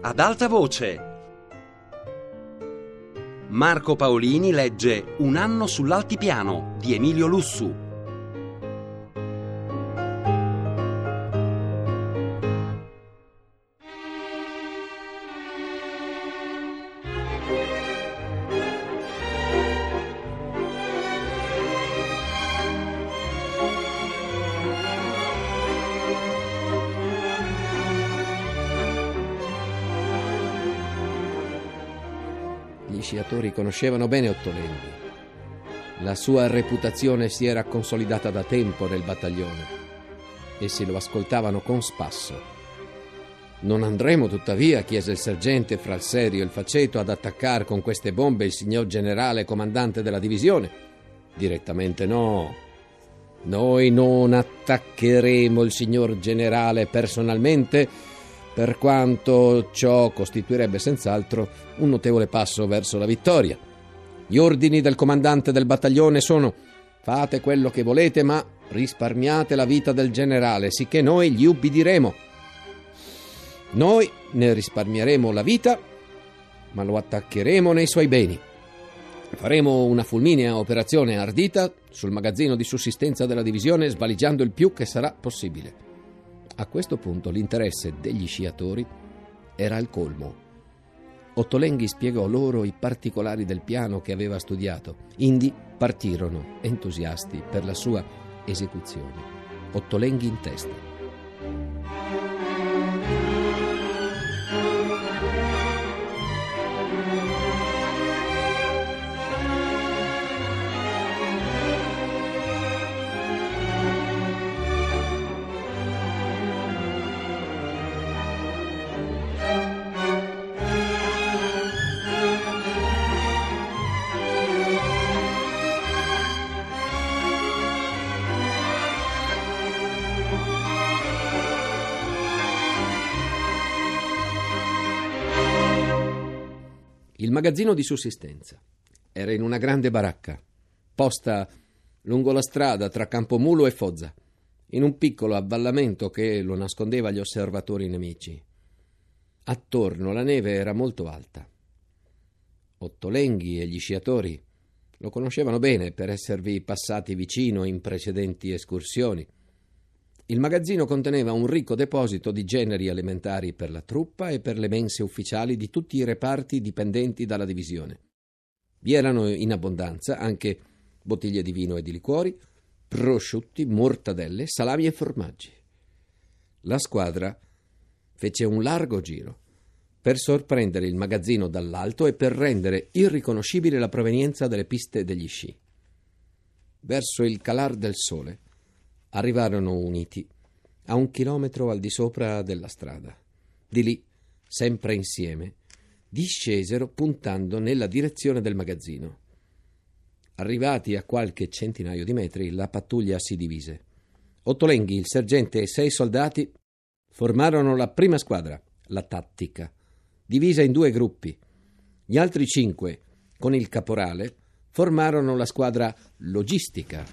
ad alta voce. Marco Paolini legge Un anno sull'altipiano di Emilio Lussu. Conoscevano bene Ottolenghi. La sua reputazione si era consolidata da tempo nel battaglione. Essi lo ascoltavano con spasso. Non andremo tuttavia, chiese il sergente fra il serio e il faceto, ad attaccare con queste bombe il signor generale comandante della divisione. Direttamente no. Noi non attaccheremo il signor generale personalmente per quanto ciò costituirebbe senz'altro un notevole passo verso la vittoria. Gli ordini del comandante del battaglione sono fate quello che volete, ma risparmiate la vita del generale, sicché noi gli ubbidiremo. Noi ne risparmieremo la vita, ma lo attaccheremo nei suoi beni. Faremo una fulminea operazione ardita sul magazzino di sussistenza della divisione, svaligiando il più che sarà possibile. A questo punto l'interesse degli sciatori era al colmo. Ottolenghi spiegò loro i particolari del piano che aveva studiato. Indi partirono entusiasti per la sua esecuzione. Ottolenghi in testa. Il magazzino di sussistenza era in una grande baracca, posta lungo la strada tra Campomulo e Foggia, in un piccolo avvallamento che lo nascondeva agli osservatori nemici. Attorno la neve era molto alta. Ottolenghi e gli sciatori lo conoscevano bene per esservi passati vicino in precedenti escursioni il magazzino conteneva un ricco deposito di generi alimentari per la truppa e per le mense ufficiali di tutti i reparti dipendenti dalla divisione. Vi erano in abbondanza anche bottiglie di vino e di liquori, prosciutti, mortadelle, salami e formaggi. La squadra fece un largo giro per sorprendere il magazzino dall'alto e per rendere irriconoscibile la provenienza delle piste degli sci. Verso il calar del sole arrivarono uniti a un chilometro al di sopra della strada. Di lì, sempre insieme, discesero puntando nella direzione del magazzino. Arrivati a qualche centinaio di metri, la pattuglia si divise. Ottolenghi, il sergente e sei soldati formarono la prima squadra, la tattica, divisa in due gruppi. Gli altri cinque, con il caporale, formarono la squadra logistica,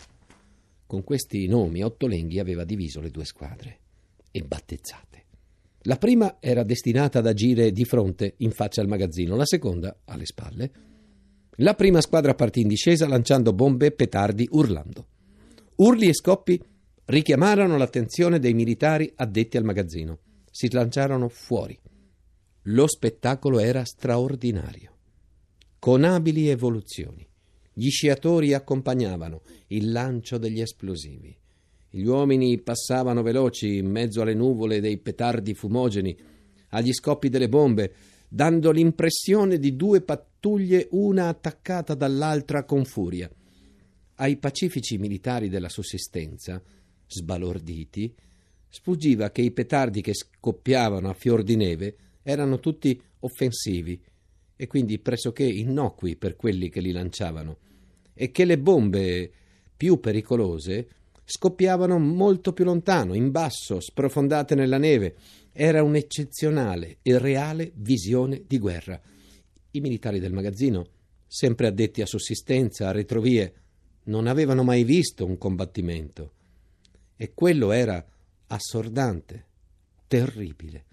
con questi nomi Ottolenghi aveva diviso le due squadre e battezzate. La prima era destinata ad agire di fronte, in faccia al magazzino, la seconda alle spalle. La prima squadra partì in discesa lanciando bombe petardi urlando. Urli e scoppi richiamarono l'attenzione dei militari addetti al magazzino. Si lanciarono fuori. Lo spettacolo era straordinario, con abili evoluzioni. Gli sciatori accompagnavano il lancio degli esplosivi. Gli uomini passavano veloci in mezzo alle nuvole dei petardi fumogeni, agli scoppi delle bombe, dando l'impressione di due pattuglie una attaccata dall'altra con furia. Ai pacifici militari della sussistenza, sbalorditi, sfuggiva che i petardi che scoppiavano a fior di neve erano tutti offensivi e quindi pressoché innocui per quelli che li lanciavano, e che le bombe più pericolose scoppiavano molto più lontano, in basso, sprofondate nella neve. Era un'eccezionale e reale visione di guerra. I militari del magazzino, sempre addetti a sussistenza, a retrovie, non avevano mai visto un combattimento. E quello era assordante, terribile.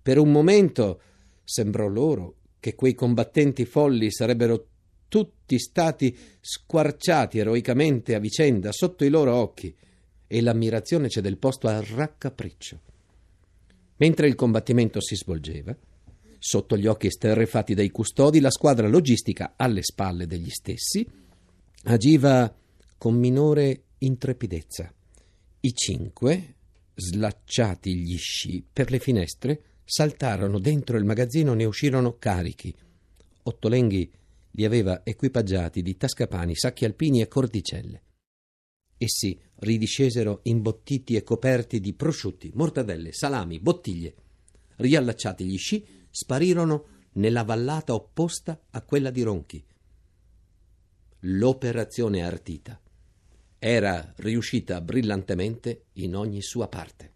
Per un momento sembrò loro che quei combattenti folli sarebbero tutti stati squarciati eroicamente a vicenda sotto i loro occhi e l'ammirazione cede il posto al raccapriccio. Mentre il combattimento si svolgeva, sotto gli occhi esterrefatti dei custodi, la squadra logistica alle spalle degli stessi agiva con minore intrepidezza. I cinque, slacciati gli sci per le finestre, saltarono dentro il magazzino e ne uscirono carichi. Ottolenghi li aveva equipaggiati di tascapani, sacchi alpini e cordicelle. Essi ridiscesero imbottiti e coperti di prosciutti, mortadelle, salami, bottiglie. Riallacciati gli sci, sparirono nella vallata opposta a quella di Ronchi. L'operazione ardita era riuscita brillantemente in ogni sua parte.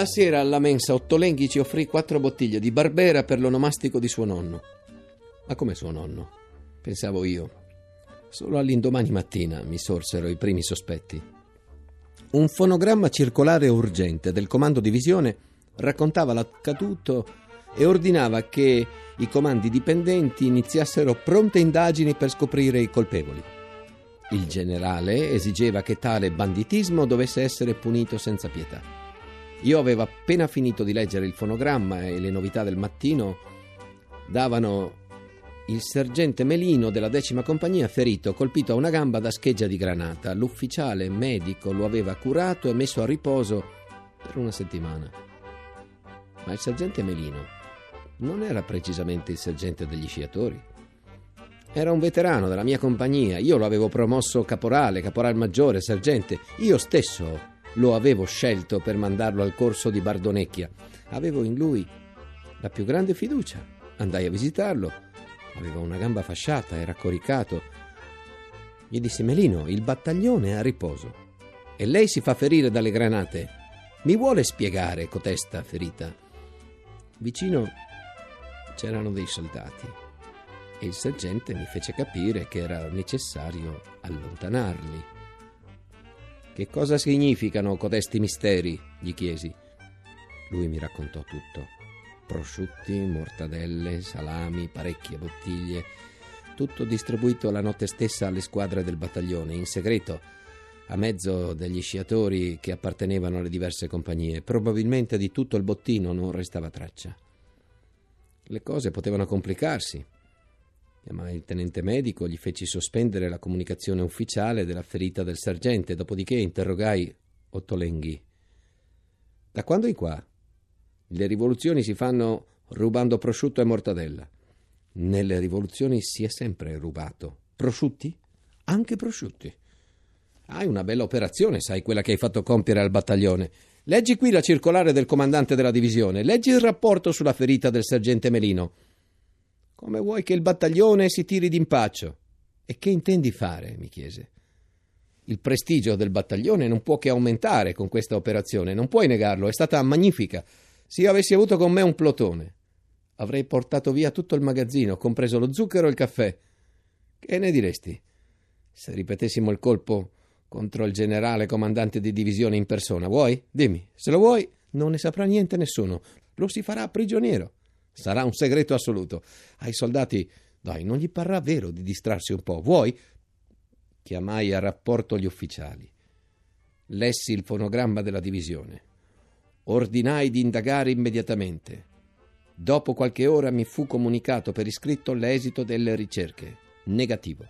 La sera alla mensa Ottolenghi ci offrì quattro bottiglie di Barbera per l'onomastico di suo nonno. Ma come suo nonno? Pensavo io. Solo all'indomani mattina mi sorsero i primi sospetti. Un fonogramma circolare urgente del comando divisione raccontava l'accaduto e ordinava che i comandi dipendenti iniziassero pronte indagini per scoprire i colpevoli. Il generale esigeva che tale banditismo dovesse essere punito senza pietà. Io avevo appena finito di leggere il fonogramma e le novità del mattino davano il sergente Melino della decima compagnia ferito, colpito a una gamba da scheggia di granata. L'ufficiale medico lo aveva curato e messo a riposo per una settimana. Ma il sergente Melino non era precisamente il sergente degli sciatori. Era un veterano della mia compagnia. Io lo avevo promosso caporale, caporal maggiore, sergente. Io stesso lo avevo scelto per mandarlo al corso di Bardonecchia. Avevo in lui la più grande fiducia. Andai a visitarlo. Aveva una gamba fasciata, era coricato. Gli dissi: Melino, il battaglione è a riposo. E lei si fa ferire dalle granate. Mi vuole spiegare cotesta ferita? Vicino c'erano dei soldati e il sergente mi fece capire che era necessario allontanarli. Che cosa significano codesti misteri? gli chiesi. Lui mi raccontò tutto. Prosciutti, mortadelle, salami, parecchie bottiglie, tutto distribuito la notte stessa alle squadre del battaglione, in segreto, a mezzo degli sciatori che appartenevano alle diverse compagnie. Probabilmente di tutto il bottino non restava traccia. Le cose potevano complicarsi. Chiamai il tenente medico, gli feci sospendere la comunicazione ufficiale della ferita del sergente, dopodiché interrogai Ottolenghi. Da quando in qua? Le rivoluzioni si fanno rubando prosciutto e mortadella. Nelle rivoluzioni si è sempre rubato. Prosciutti? Anche prosciutti. Hai una bella operazione, sai, quella che hai fatto compiere al battaglione. Leggi qui la circolare del comandante della divisione, leggi il rapporto sulla ferita del sergente Melino. Come vuoi che il battaglione si tiri d'impaccio? E che intendi fare? mi chiese. Il prestigio del battaglione non può che aumentare con questa operazione, non puoi negarlo, è stata magnifica. Se io avessi avuto con me un plotone, avrei portato via tutto il magazzino, compreso lo zucchero e il caffè. Che ne diresti? Se ripetessimo il colpo contro il generale comandante di divisione in persona, vuoi? Dimmi, se lo vuoi, non ne saprà niente nessuno, lo si farà prigioniero. Sarà un segreto assoluto. Ai soldati, dai, non gli parrà vero di distrarsi un po'. Vuoi? Chiamai a rapporto gli ufficiali. Lessi il fonogramma della divisione. Ordinai di indagare immediatamente. Dopo qualche ora mi fu comunicato per iscritto l'esito delle ricerche. Negativo.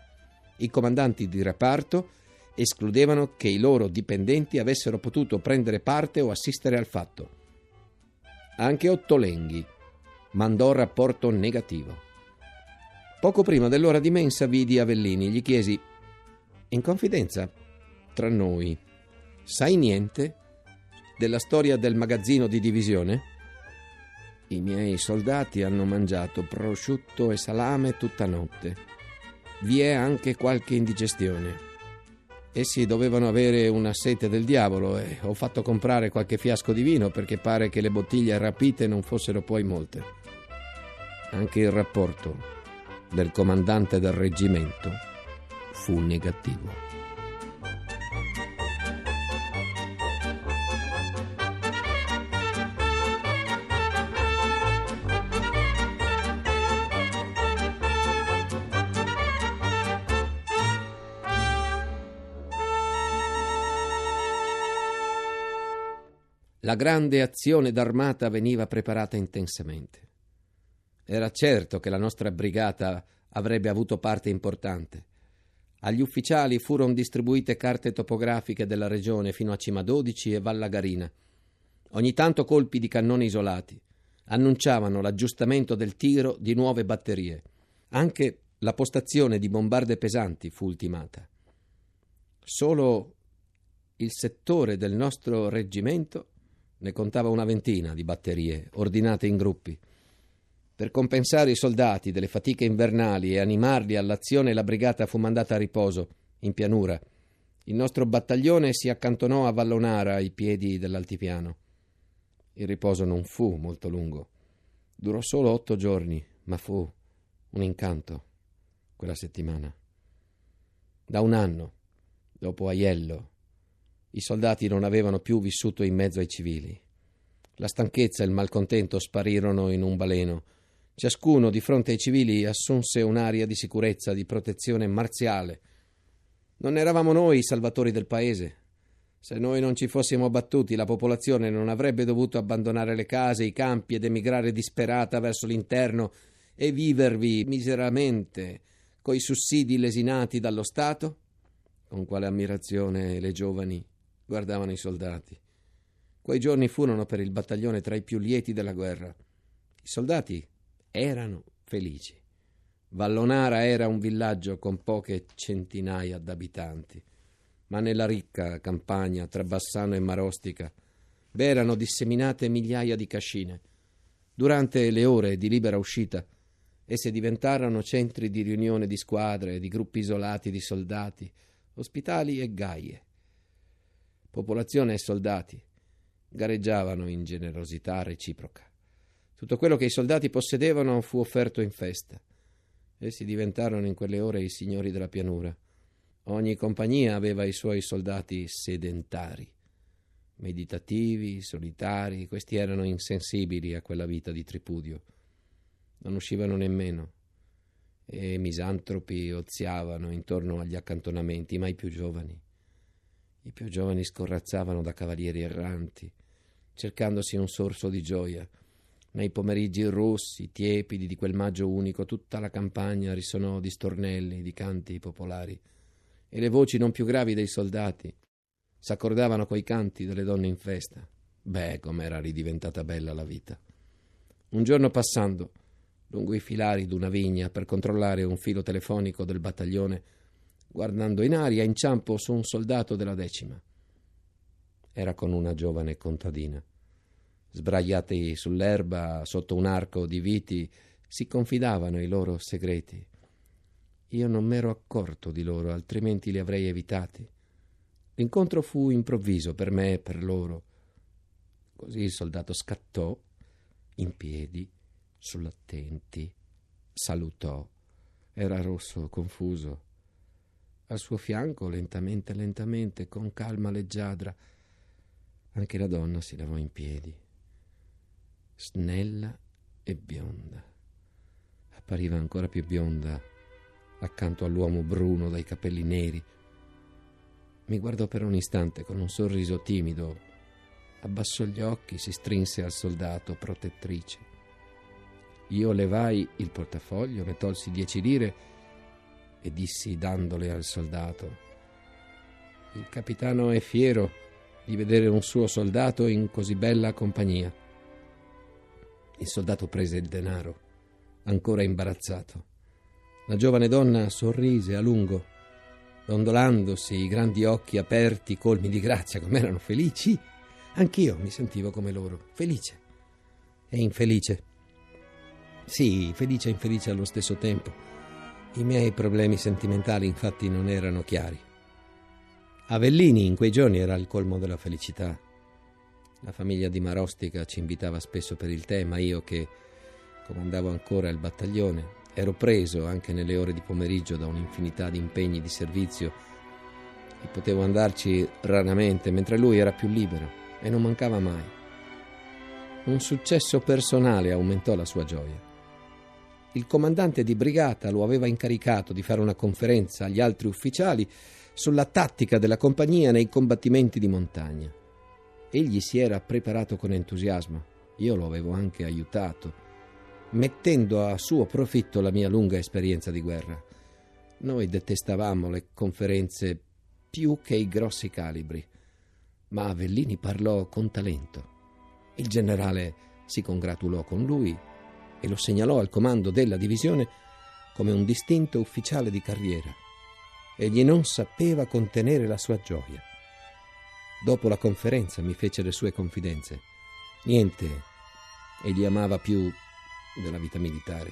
I comandanti di reparto escludevano che i loro dipendenti avessero potuto prendere parte o assistere al fatto. Anche Ottolenghi, mandò rapporto negativo. Poco prima dell'ora di mensa vidi Avellini, gli chiesi, in confidenza, tra noi, sai niente? della storia del magazzino di divisione? I miei soldati hanno mangiato prosciutto e salame tutta notte. Vi è anche qualche indigestione. Essi dovevano avere una sete del diavolo e ho fatto comprare qualche fiasco di vino perché pare che le bottiglie rapite non fossero poi molte. Anche il rapporto del comandante del reggimento fu negativo. La grande azione d'armata veniva preparata intensamente. Era certo che la nostra brigata avrebbe avuto parte importante. Agli ufficiali furono distribuite carte topografiche della regione fino a Cima 12 e Vallagarina. Ogni tanto colpi di cannone isolati annunciavano l'aggiustamento del tiro di nuove batterie. Anche la postazione di bombarde pesanti fu ultimata. Solo il settore del nostro reggimento ne contava una ventina di batterie, ordinate in gruppi. Per compensare i soldati delle fatiche invernali e animarli all'azione, la brigata fu mandata a riposo, in pianura. Il nostro battaglione si accantonò a Vallonara, ai piedi dell'altipiano. Il riposo non fu molto lungo. Durò solo otto giorni, ma fu un incanto quella settimana. Da un anno, dopo Aiello, i soldati non avevano più vissuto in mezzo ai civili. La stanchezza e il malcontento sparirono in un baleno. Ciascuno di fronte ai civili assunse un'aria di sicurezza, di protezione marziale. Non eravamo noi i salvatori del paese. Se noi non ci fossimo battuti, la popolazione non avrebbe dovuto abbandonare le case, i campi ed emigrare disperata verso l'interno e vivervi miseramente coi sussidi lesinati dallo Stato? Con quale ammirazione le giovani guardavano i soldati. Quei giorni furono per il battaglione tra i più lieti della guerra. I soldati erano felici. Vallonara era un villaggio con poche centinaia d'abitanti, ma nella ricca campagna tra Bassano e Marostica v'erano disseminate migliaia di cascine. Durante le ore di libera uscita, esse diventarono centri di riunione di squadre, di gruppi isolati di soldati, ospitali e gaie popolazione e soldati gareggiavano in generosità reciproca. Tutto quello che i soldati possedevano fu offerto in festa. Essi diventarono in quelle ore i signori della pianura. Ogni compagnia aveva i suoi soldati sedentari, meditativi, solitari, questi erano insensibili a quella vita di tripudio. Non uscivano nemmeno e misantropi oziavano intorno agli accantonamenti, ma i più giovani i più giovani scorrazzavano da cavalieri erranti, cercandosi un sorso di gioia. Nei pomeriggi rossi, tiepidi di quel maggio unico, tutta la campagna risonò di stornelli, di canti popolari, e le voci non più gravi dei soldati s'accordavano coi canti delle donne in festa. Beh, com'era ridiventata bella la vita. Un giorno passando, lungo i filari d'una vigna per controllare un filo telefonico del battaglione, guardando in aria, inciampo su un soldato della decima. Era con una giovane contadina. Sbraiati sull'erba, sotto un arco di viti, si confidavano i loro segreti. Io non m'ero accorto di loro, altrimenti li avrei evitati. L'incontro fu improvviso per me e per loro. Così il soldato scattò, in piedi, sull'attenti, salutò. Era rosso, confuso. Al suo fianco, lentamente, lentamente, con calma leggiadra, anche la donna si lavò in piedi, snella e bionda. Appariva ancora più bionda accanto all'uomo bruno dai capelli neri. Mi guardò per un istante con un sorriso timido, abbassò gli occhi, si strinse al soldato protettrice. Io levai il portafoglio, ne tolsi dieci lire e dissi dandole al soldato. Il capitano è fiero di vedere un suo soldato in così bella compagnia. Il soldato prese il denaro, ancora imbarazzato. La giovane donna sorrise a lungo, dondolandosi i grandi occhi aperti, colmi di grazia, com'erano felici. Anch'io mi sentivo come loro, felice e infelice. Sì, felice e infelice allo stesso tempo. I miei problemi sentimentali infatti non erano chiari. Avellini in quei giorni era il colmo della felicità. La famiglia di Marostica ci invitava spesso per il tè, ma io che comandavo ancora il battaglione ero preso anche nelle ore di pomeriggio da un'infinità di impegni di servizio e potevo andarci raramente, mentre lui era più libero e non mancava mai. Un successo personale aumentò la sua gioia. Il comandante di brigata lo aveva incaricato di fare una conferenza agli altri ufficiali sulla tattica della compagnia nei combattimenti di montagna. Egli si era preparato con entusiasmo, io lo avevo anche aiutato, mettendo a suo profitto la mia lunga esperienza di guerra. Noi detestavamo le conferenze più che i grossi calibri ma Avellini parlò con talento. Il generale si congratulò con lui e lo segnalò al comando della divisione come un distinto ufficiale di carriera. Egli non sapeva contenere la sua gioia. Dopo la conferenza mi fece le sue confidenze. Niente egli amava più della vita militare.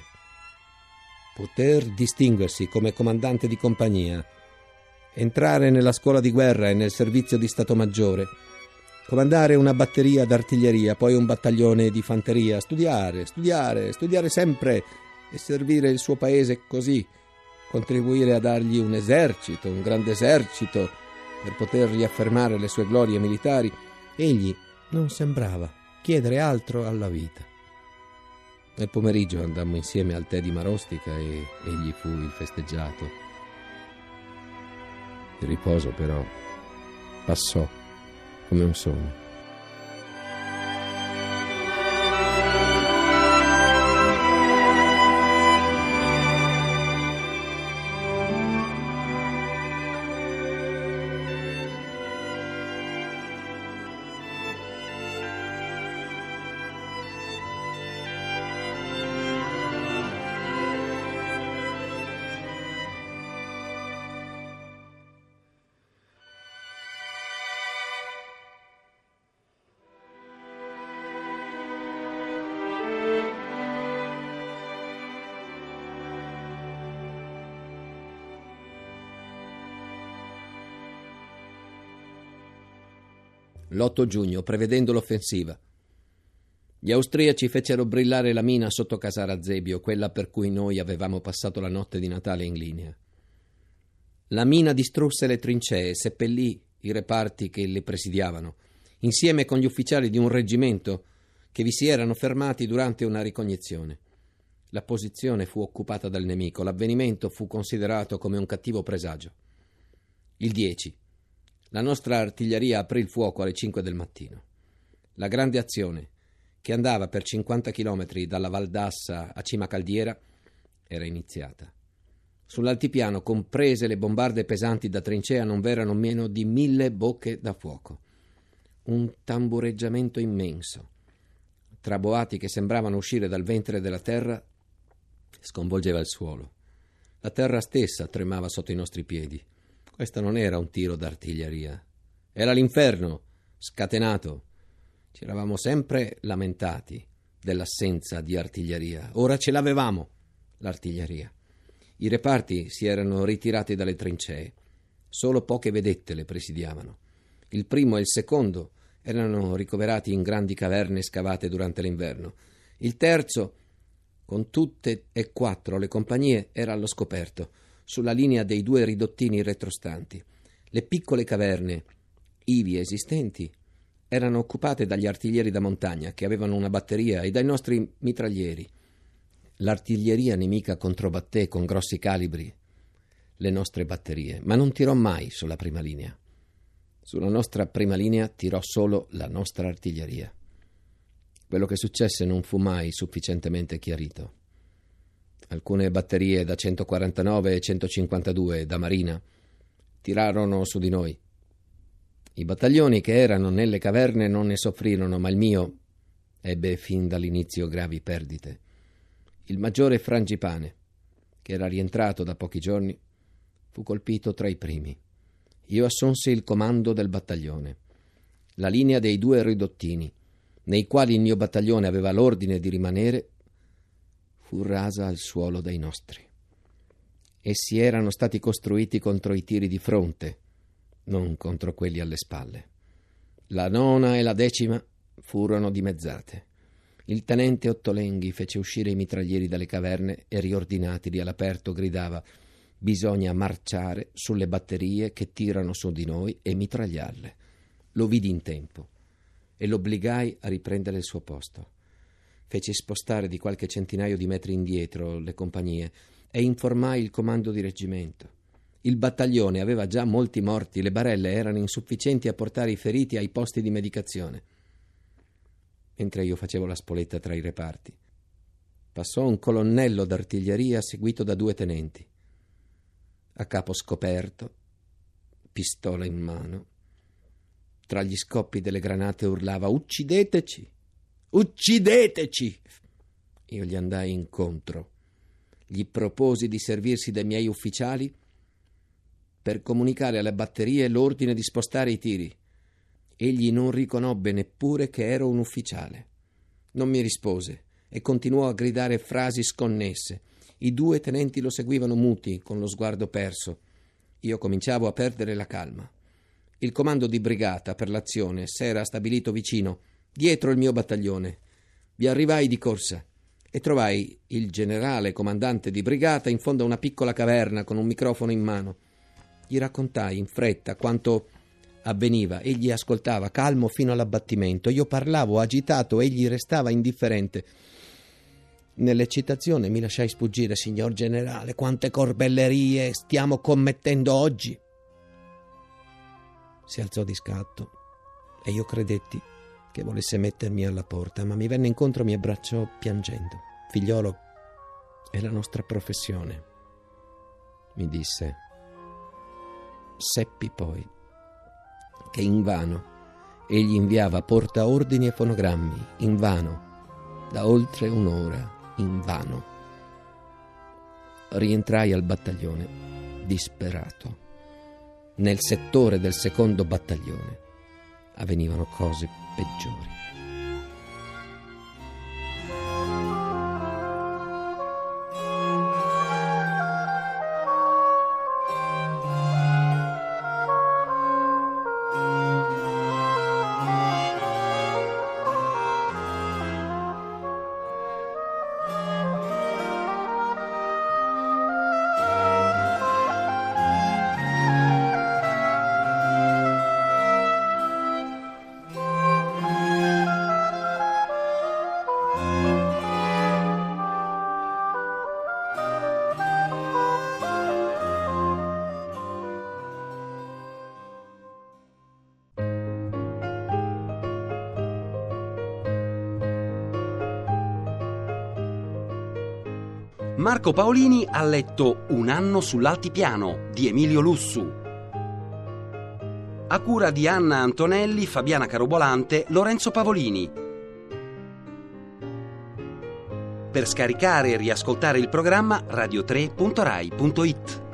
Poter distinguersi come comandante di compagnia entrare nella scuola di guerra e nel servizio di Stato Maggiore, comandare una batteria d'artiglieria, poi un battaglione di fanteria, studiare, studiare, studiare sempre e servire il suo paese così, contribuire a dargli un esercito, un grande esercito, per poter riaffermare le sue glorie militari, egli non sembrava chiedere altro alla vita. Nel pomeriggio andammo insieme al tè di Marostica e egli fu il festeggiato. Il riposo però passò come un sogno. L'8 giugno, prevedendo l'offensiva. Gli austriaci fecero brillare la mina sotto Casara Zebio, quella per cui noi avevamo passato la notte di Natale in linea. La mina distrusse le trincee e seppellì i reparti che le presidiavano, insieme con gli ufficiali di un reggimento che vi si erano fermati durante una ricognizione. La posizione fu occupata dal nemico, l'avvenimento fu considerato come un cattivo presagio. Il 10. La nostra artiglieria aprì il fuoco alle 5 del mattino. La grande azione, che andava per 50 chilometri dalla Val d'Assa a Cima Caldiera, era iniziata. Sull'altipiano, comprese le bombarde pesanti da trincea, non v'erano meno di mille bocche da fuoco. Un tambureggiamento immenso, tra boati che sembravano uscire dal ventre della terra, sconvolgeva il suolo. La terra stessa tremava sotto i nostri piedi. Questo non era un tiro d'artiglieria, era l'inferno, scatenato. Ci eravamo sempre lamentati dell'assenza di artiglieria. Ora ce l'avevamo, l'artiglieria. I reparti si erano ritirati dalle trincee. Solo poche vedette le presidiavano. Il primo e il secondo erano ricoverati in grandi caverne scavate durante l'inverno. Il terzo, con tutte e quattro le compagnie, era allo scoperto sulla linea dei due ridottini retrostanti. Le piccole caverne, ivi esistenti, erano occupate dagli artiglieri da montagna che avevano una batteria e dai nostri mitraglieri. L'artiglieria nemica controbatté con grossi calibri le nostre batterie, ma non tirò mai sulla prima linea. Sulla nostra prima linea tirò solo la nostra artiglieria. Quello che successe non fu mai sufficientemente chiarito alcune batterie da 149 e 152 da Marina tirarono su di noi. I battaglioni che erano nelle caverne non ne soffrirono, ma il mio ebbe fin dall'inizio gravi perdite. Il maggiore Frangipane, che era rientrato da pochi giorni, fu colpito tra i primi. Io assunsi il comando del battaglione. la linea dei due ridottini, nei quali il mio battaglione aveva l'ordine di rimanere, fu rasa al suolo dai nostri. Essi erano stati costruiti contro i tiri di fronte, non contro quelli alle spalle. La nona e la decima furono dimezzate. Il tenente Ottolenghi fece uscire i mitraglieri dalle caverne e riordinatili all'aperto gridava Bisogna marciare sulle batterie che tirano su di noi e mitragliarle. Lo vidi in tempo e l'obbligai a riprendere il suo posto. Feci spostare di qualche centinaio di metri indietro le compagnie e informai il comando di reggimento. Il battaglione aveva già molti morti, le barelle erano insufficienti a portare i feriti ai posti di medicazione. Mentre io facevo la spoletta tra i reparti, passò un colonnello d'artiglieria seguito da due tenenti. A capo scoperto, pistola in mano, tra gli scoppi delle granate urlava Uccideteci! Uccideteci! Io gli andai incontro. Gli proposi di servirsi dei miei ufficiali per comunicare alle batterie l'ordine di spostare i tiri. Egli non riconobbe neppure che ero un ufficiale. Non mi rispose e continuò a gridare frasi sconnesse. I due tenenti lo seguivano muti, con lo sguardo perso. Io cominciavo a perdere la calma. Il comando di brigata per l'azione s'era stabilito vicino, dietro il mio battaglione. Vi arrivai di corsa e trovai il generale comandante di brigata in fondo a una piccola caverna con un microfono in mano. Gli raccontai in fretta quanto avveniva. Egli ascoltava, calmo fino all'abbattimento. Io parlavo agitato, egli restava indifferente. Nell'eccitazione mi lasciai sfuggire, signor generale, quante corbellerie stiamo commettendo oggi. Si alzò di scatto e io credetti che volesse mettermi alla porta, ma mi venne incontro e mi abbracciò piangendo. Figliolo, è la nostra professione, mi disse Seppi poi che invano egli inviava portaordini e fonogrammi, invano, da oltre un'ora, invano. Rientrai al battaglione, disperato. Nel settore del secondo battaglione avvenivano cose peggiori. Marco Paolini ha letto Un anno sull'altipiano di Emilio Lussu. A cura di Anna Antonelli, Fabiana Carobolante, Lorenzo Pavolini. Per scaricare e riascoltare il programma radio3.rai.it.